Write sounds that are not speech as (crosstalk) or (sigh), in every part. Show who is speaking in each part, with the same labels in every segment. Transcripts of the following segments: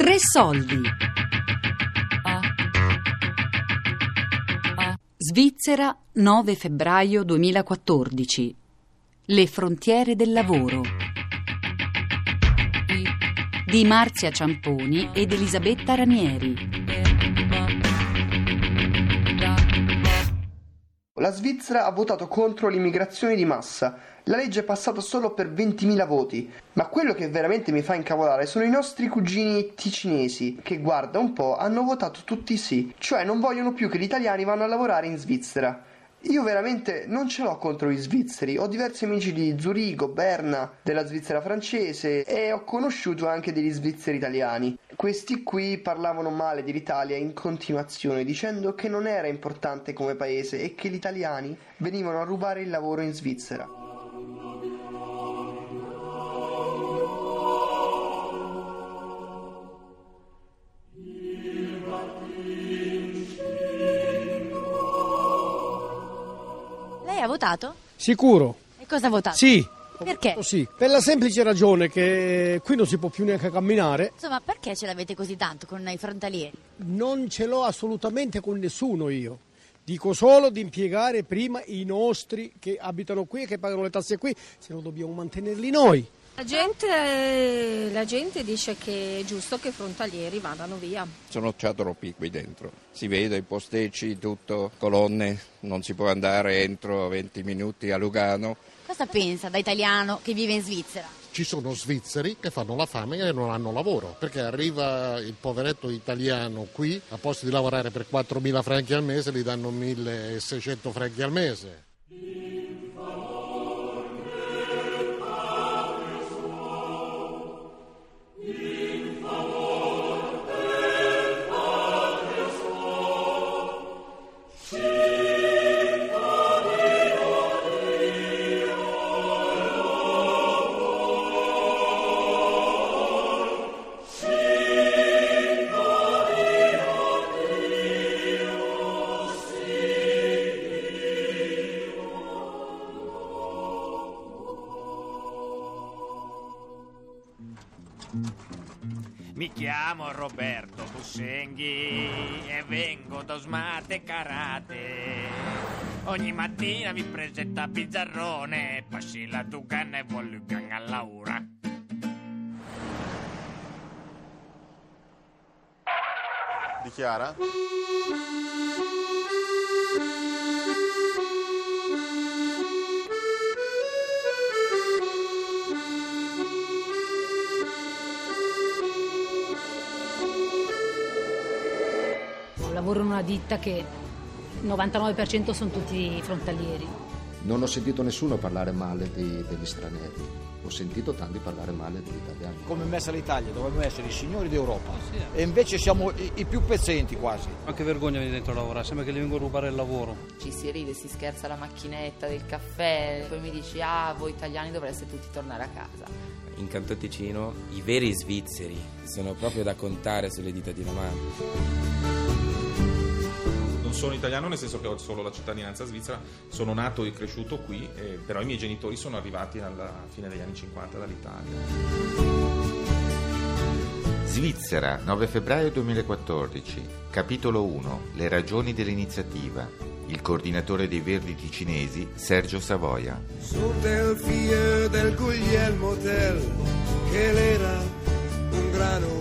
Speaker 1: Tre soldi. Svizzera, 9 febbraio 2014. Le frontiere del lavoro. Di Marzia Ciamponi ed Elisabetta Ranieri.
Speaker 2: La Svizzera ha votato contro l'immigrazione di massa. La legge è passata solo per 20.000 voti. Ma quello che veramente mi fa incavolare sono i nostri cugini ticinesi, che guarda un po' hanno votato tutti sì, cioè non vogliono più che gli italiani vanno a lavorare in Svizzera. Io veramente non ce l'ho contro gli svizzeri, ho diversi amici di Zurigo, Berna, della Svizzera francese e ho conosciuto anche degli svizzeri italiani. Questi qui parlavano male dell'Italia in continuazione, dicendo che non era importante come paese e che gli italiani venivano a rubare il lavoro in Svizzera.
Speaker 3: Votato?
Speaker 4: Sicuro,
Speaker 3: E cosa ha votato?
Speaker 4: sì.
Speaker 3: Perché?
Speaker 4: votato Sì, per la semplice ragione che qui non si può più neanche camminare,
Speaker 3: Insomma, perché ce l'avete così tanto con i frontalieri?
Speaker 4: non ce l'ho assolutamente con nessuno io. Dico solo di impiegare prima i nostri che abitano qui e che pagano le tasse qui, se no dobbiamo mantenerli noi.
Speaker 5: La gente, la gente dice che è giusto che i frontalieri vadano via.
Speaker 6: Sono già troppi qui dentro. Si vede i posteggi, tutto, colonne, non si può andare entro 20 minuti a Lugano.
Speaker 3: Cosa pensa da italiano che vive in Svizzera?
Speaker 7: Ci sono svizzeri che fanno la fame e non hanno lavoro, perché arriva il poveretto italiano qui, a posto di lavorare per 4.000 franchi al mese, gli danno 1.600 franchi al mese.
Speaker 8: Roberto Bussenghi e vengo da Usmate Karate. Ogni mattina mi presenta Bizzarrone, passi la Dugan e voglio a Laura.
Speaker 9: Dichiara?
Speaker 10: Lavoro in una ditta che il 99% sono tutti frontalieri.
Speaker 11: Non ho sentito nessuno parlare male di- degli stranieri, ho sentito tanti parlare male degli italiani.
Speaker 12: Come è messa l'Italia, dovremmo essere i signori d'Europa e invece siamo i, i più pezzenti quasi.
Speaker 13: Anche vergogna venire dentro a lavorare, sembra che gli vengo a rubare il lavoro.
Speaker 14: Ci si ride, si scherza alla macchinetta del caffè, poi mi dici ah voi italiani dovreste tutti tornare a casa.
Speaker 15: In Canton Ticino i veri svizzeri sono proprio da contare sulle dita di una mano.
Speaker 16: Sono italiano nel senso che ho solo la cittadinanza svizzera, sono nato e cresciuto qui, eh, però i miei genitori sono arrivati alla fine degli anni 50 dall'Italia.
Speaker 17: Svizzera, 9 febbraio 2014. Capitolo 1. Le ragioni dell'iniziativa. Il coordinatore dei Verdi ticinesi, Sergio Savoia.
Speaker 18: Sotto del Guglielmo Tell, che era un grano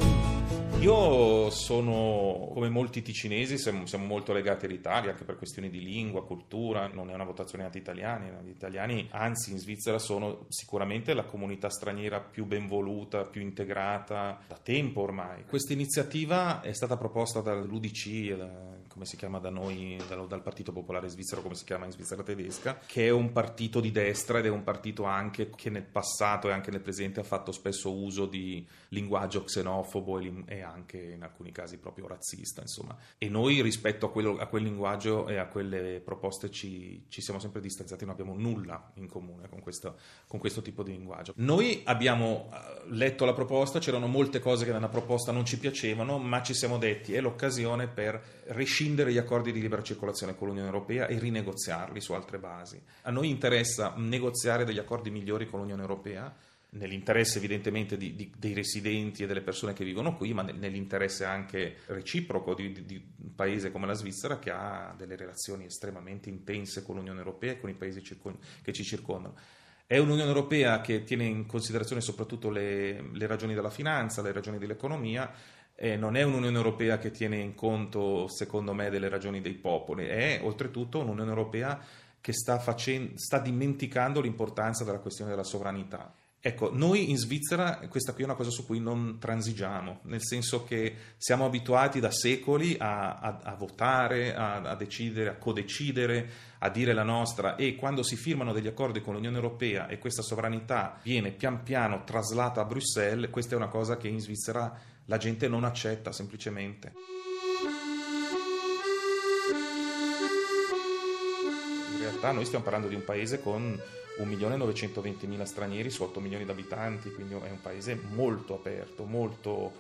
Speaker 16: Io sono, come molti ticinesi, siamo, molto legati all'Italia anche per questioni di lingua, cultura, non è una votazione anti-italiani, gli italiani anzi in Svizzera sono sicuramente la comunità straniera più ben voluta, più integrata da tempo ormai. Questa iniziativa è stata proposta dall'UDC, eh, come si chiama da noi, dal, dal Partito Popolare Svizzero, come si chiama in Svizzera tedesca, che è un partito di destra ed è un partito anche che nel passato e anche nel presente ha fatto spesso uso di linguaggio xenofobo e, e anche in alcuni casi proprio razzista, insomma. E noi rispetto a, quello- a quel linguaggio e a quelle proposte ci, ci siamo sempre distanziati, non abbiamo nulla in comune con questo, con questo tipo di linguaggio. Noi abbiamo eh, letto la proposta, c'erano molte cose che nella proposta non ci piacevano, ma ci siamo detti è l'occasione per rescindere gli accordi di libera circolazione con l'Unione Europea e rinegoziarli su altre basi. A noi interessa negoziare degli accordi migliori con l'Unione Europea nell'interesse evidentemente di, di, dei residenti e delle persone che vivono qui, ma nell'interesse anche reciproco di, di, un paese come la Svizzera che ha delle relazioni estremamente intense con l'Unione Europea e con i paesi circon- che ci circondano. È un'Unione Europea che tiene in considerazione soprattutto le, le ragioni della finanza, le ragioni dell'economia, eh, non è un'Unione Europea che tiene in conto, secondo me, delle ragioni dei popoli, è oltretutto un'Unione Europea che sta, facendo, sta dimenticando l'importanza della questione della sovranità. Ecco, noi in Svizzera, questa qui è una cosa su cui non transigiamo, nel senso che siamo abituati da secoli a, a, a votare, a, a, decidere, a codecidere, a dire la nostra e quando si firmano degli accordi con l'Unione Europea e questa sovranità viene pian piano traslata a Bruxelles, questa è una cosa che in Svizzera la gente non accetta semplicemente. In realtà noi stiamo parlando di un paese con 1.920.000 stranieri su 8 milioni di abitanti, quindi è un paese molto aperto, molto,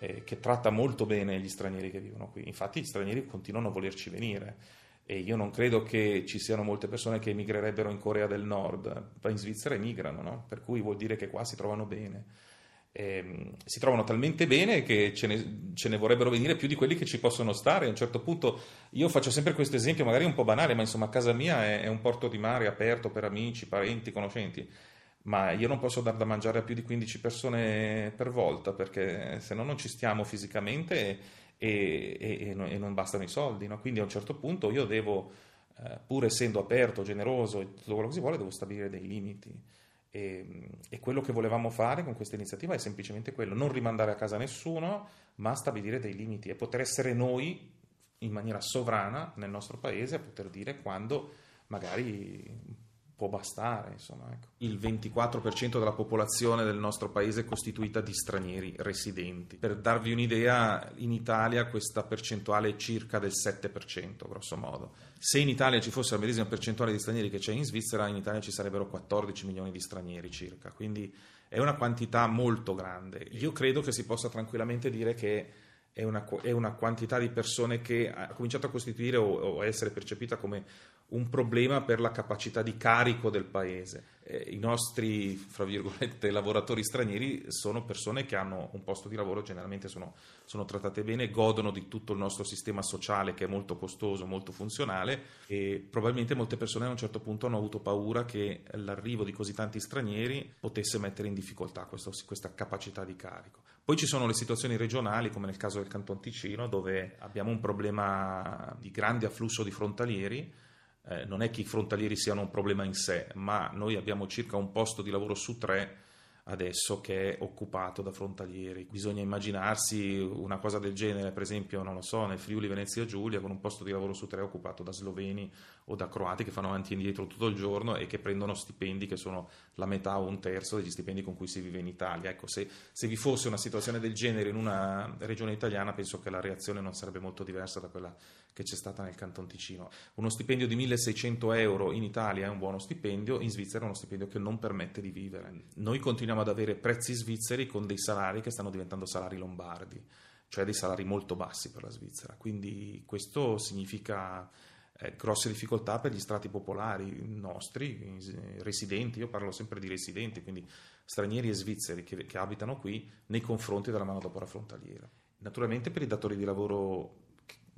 Speaker 16: eh, che tratta molto bene gli stranieri che vivono qui. Infatti gli stranieri continuano a volerci venire e io non credo che ci siano molte persone che emigrerebbero in Corea del Nord, in Svizzera emigrano, no? per cui vuol dire che qua si trovano bene eh, si trovano talmente bene che ce ne, ce ne, vorrebbero venire più di quelli che ci possono stare. A un certo punto io faccio sempre questo esempio, magari un po' banale, ma insomma casa mia è, è, un porto di mare aperto per amici, parenti, conoscenti. Ma io non posso dar da mangiare a più di 15 persone per volta perché se no non ci stiamo fisicamente e, e, e non bastano i soldi. No? Quindi a un certo punto io devo, eh, pur essendo aperto, generoso e tutto quello che si vuole, devo stabilire dei limiti. E, e, quello che volevamo fare con questa iniziativa è semplicemente quello, non rimandare a casa nessuno, ma stabilire dei limiti e poter essere noi in maniera sovrana nel nostro paese a poter dire quando magari può bastare. Insomma, ecco. Il 24% della popolazione del nostro paese è costituita di stranieri residenti. Per darvi un'idea, in Italia questa percentuale è circa del 7%, grosso modo. Se in Italia ci fosse la medesima percentuale di stranieri che c'è in Svizzera, in Italia ci sarebbero 14 milioni di stranieri circa, quindi è una quantità molto grande. Io credo che si possa tranquillamente dire che è una, è una, quantità di persone che ha cominciato a costituire o, o, a essere percepita come un problema per la capacità di carico del paese. Eh, I nostri, fra virgolette, (laughs) lavoratori stranieri sono persone che hanno un posto di lavoro, generalmente sono, sono trattate bene, godono di tutto il nostro sistema sociale che è molto costoso, molto funzionale e probabilmente molte persone a un certo punto hanno avuto paura che l'arrivo di così tanti stranieri potesse mettere in difficoltà questo, questa capacità di carico. Poi ci sono le situazioni regionali, come nel caso del Canton Ticino, dove abbiamo un problema di grande afflusso di frontalieri. Eh, non è che i frontalieri siano un problema in sé, ma noi abbiamo circa un posto di lavoro su tre adesso che è occupato da frontalieri. Bisogna immaginarsi una cosa del genere, per esempio, non lo so, nel Friuli Venezia Giulia, con un posto di lavoro su tre occupato da sloveni o da croati che fanno avanti e indietro tutto il giorno e che prendono stipendi che sono la metà o un terzo degli stipendi con cui si vive in Italia. Ecco, se, se vi fosse una situazione del genere in una regione italiana, penso che la reazione non sarebbe molto diversa da quella che c'è stata nel Canton Ticino. Uno stipendio di 1600 euro in Italia è un buono stipendio, in Svizzera è uno stipendio che non permette di vivere. Noi continuiamo ad avere prezzi svizzeri con dei salari che stanno diventando salari lombardi, cioè dei salari molto bassi per la Svizzera. Quindi questo significa eh, grosse difficoltà per gli strati popolari nostri, residenti, io parlo sempre di residenti, quindi stranieri e svizzeri che, che abitano qui nei confronti della manodopera frontaliera. Naturalmente per i datori di lavoro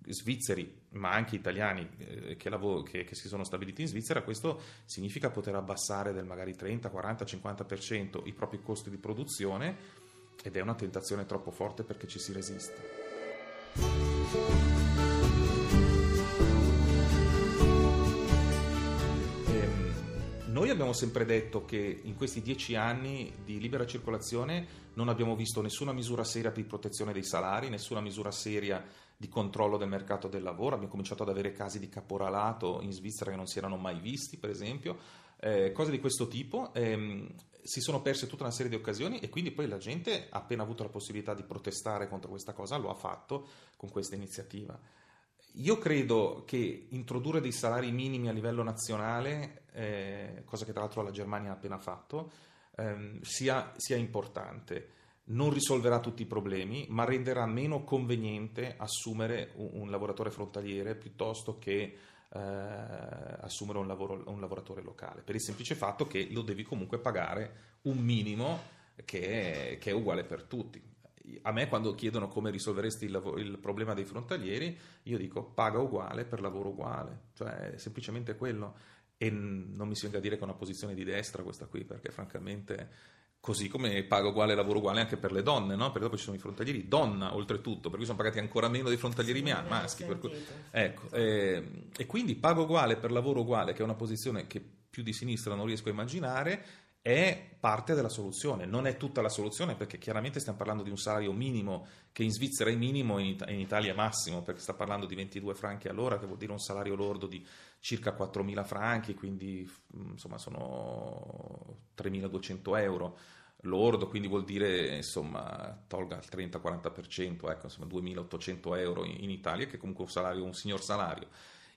Speaker 16: svizzeri, ma anche italiani eh, che, lav- che, che, si sono stabiliti in Svizzera, questo significa poter abbassare del magari 30, 40, 50% i propri costi di produzione ed è una tentazione troppo forte perché ci si resiste. Ehm, noi abbiamo sempre detto che in questi dieci anni di libera circolazione non abbiamo visto nessuna misura seria di protezione dei salari, nessuna misura seria di controllo del mercato del lavoro, abbiamo cominciato ad avere casi di caporalato in Svizzera che non si erano mai visti, per esempio, eh, cose di questo tipo. Ehm, si sono perse tutta una serie di occasioni e quindi poi la gente, appena avuto la possibilità di protestare contro questa cosa, lo ha fatto con questa iniziativa. Io credo che introdurre dei salari minimi a livello nazionale, eh, cosa che tra l'altro la Germania ha appena fatto, ehm, sia, sia importante non risolverà tutti i problemi, ma renderà meno conveniente assumere un, un lavoratore frontaliere piuttosto che eh, assumere un, lavoro- un lavoratore locale, per il semplice fatto che lo devi comunque pagare un minimo che è, che è uguale per tutti. A me quando chiedono come risolveresti il, lavo- il problema dei frontalieri, io dico paga uguale per lavoro uguale, cioè è semplicemente quello. E non mi si venga a dire che è una posizione di destra questa qui, perché francamente così come paga uguale lavoro uguale anche per le donne, no? perché dopo ci sono i frontalieri donna oltretutto, per cui sono pagati ancora meno dei frontalieri mia- maschi. per cui- ecco, eh, e quindi pago uguale per lavoro uguale, che è una posizione che più di sinistra non riesco a immaginare, è parte della soluzione, non è tutta la soluzione perché chiaramente stiamo parlando di un salario minimo che in Svizzera è minimo e in, It- in Italia è massimo perché sta parlando di 22 franchi all'ora che vuol dire un salario lordo di circa 4.000 franchi, quindi mm, insomma sono 3.200 euro lordo, quindi vuol dire insomma tolga il 30-40%, ecco insomma 2.800 euro in, in Italia che è comunque un salario, un signor salario.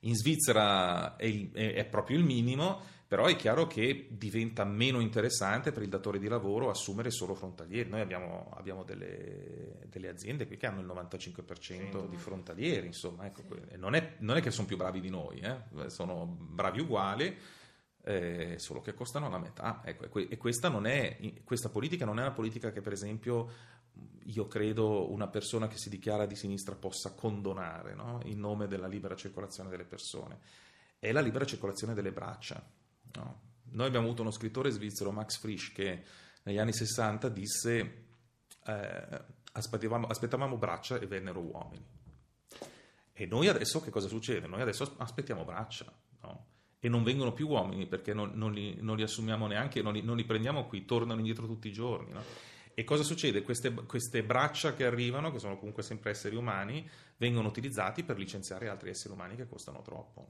Speaker 16: In Svizzera è, il- è- è proprio il minimo, però è chiaro che diventa meno interessante per il datore di lavoro assumere solo frontalieri. Noi abbiamo, abbiamo delle, delle aziende qui che hanno il 95% di frontalieri, insomma, ecco, non, è, non è che sono più bravi di noi, eh, sono bravi uguali, eh, solo che costano la metà. Ecco, e que- questa, non è, questa politica non è una politica che, per esempio, io credo una persona che si dichiara di sinistra possa condonare no? in nome della libera circolazione delle persone. È la libera circolazione delle braccia. No? Noi abbiamo avuto uno scrittore svizzero, Max Frisch, che negli anni 60 disse eh, aspettavamo, aspettavamo braccia e vennero uomini. E noi adesso che cosa succede? Noi adesso aspettiamo braccia, no? E non vengono più uomini perché non, non li, non li assumiamo neanche, non li, non li prendiamo qui, tornano indietro tutti i giorni, no? E cosa succede? Queste, queste braccia che arrivano, che sono comunque sempre esseri umani, vengono utilizzati per licenziare altri esseri umani che costano troppo.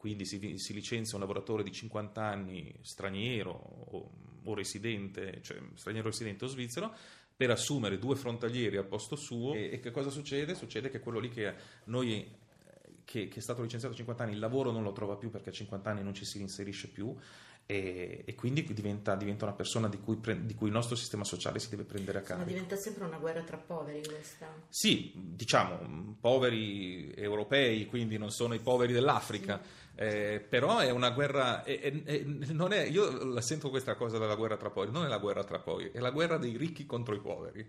Speaker 16: Quindi si, si licenzia un lavoratore di 50 anni straniero o, o residente, cioè straniero residente o svizzero, per assumere due frontalieri al posto suo. E, e che cosa succede? Succede che quello lì che noi che, che è stato licenziato a 50 anni, il lavoro non lo trova più perché a 50 anni non ci si inserisce più e, e quindi diventa, diventa una persona di cui, pre- di cui il nostro sistema sociale si deve prendere a
Speaker 19: Ma
Speaker 16: carico.
Speaker 19: diventa sempre una guerra tra poveri questa.
Speaker 16: Sì, diciamo, mh, poveri europei, quindi non sono i poveri dell'Africa, eh, però è una guerra, è- non è, io la sento questa cosa della guerra tra poveri, non è la guerra tra poveri, è la guerra dei ricchi contro i poveri,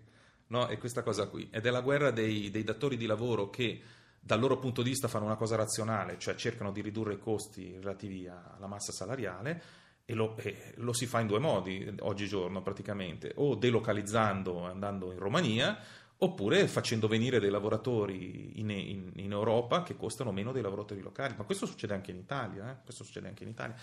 Speaker 16: no? È questa cosa qui, ed è la guerra dei, dei datori di lavoro che dal loro punto di vista fanno una cosa razionale, cioè cercano di ridurre i costi relativi alla massa salariale e lo, e lo si fa in due modi eh, oggigiorno praticamente, o delocalizzando andando in Romania oppure facendo venire dei lavoratori in, in- in Europa che costano meno dei lavoratori locali, ma questo succede anche in Italia, eh? questo succede anche in Italia.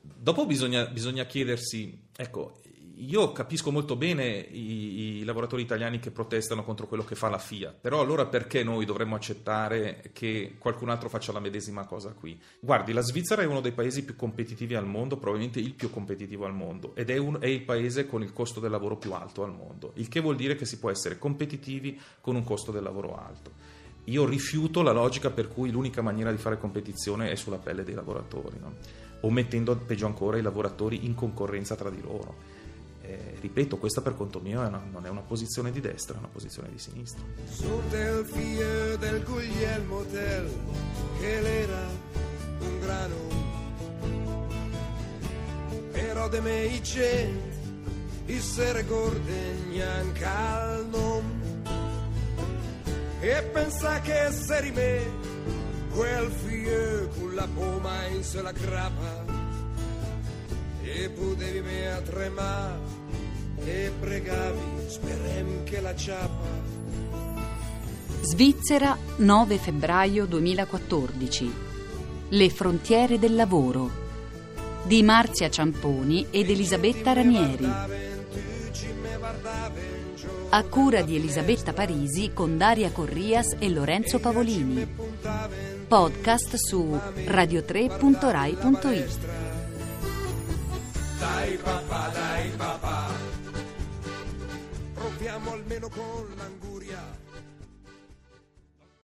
Speaker 16: Dopo bisogna, bisogna chiedersi, ecco, io capisco molto bene i, i lavoratori italiani che protestano contro quello che fa la FIA, però allora perché noi dovremmo accettare che qualcun altro faccia la medesima cosa qui? Guardi, la Svizzera è uno dei paesi più competitivi al mondo, probabilmente il più competitivo al mondo, ed è, un- è il paese con il costo del lavoro più alto al mondo, il che vuol dire che si può essere competitivi con un costo del lavoro alto. Io rifiuto la logica per cui l'unica maniera di fare competizione è sulla pelle dei lavoratori, no? o mettendo peggio ancora i lavoratori in concorrenza tra di loro. Eh, ripeto, questa per conto mio è una- non è una posizione di destra, è una posizione di sinistra.
Speaker 18: Son del figlio del Guglielmo Tell che l'era un grano. Però de me recorden al nom e pensa che esseri me quel figlio con la poma in se la grappa. E potevi me a tremare e pregavi sperem che la ciappa
Speaker 1: Svizzera, 9 febbraio 2014. Le frontiere del lavoro. Di Marzia Ciamponi ed Elisabetta Ranieri. A cura di Elisabetta Parisi con Daria Corrias e Lorenzo Pavolini. Podcast su radio3.rai.it.
Speaker 18: Proviamo almeno con l'anguria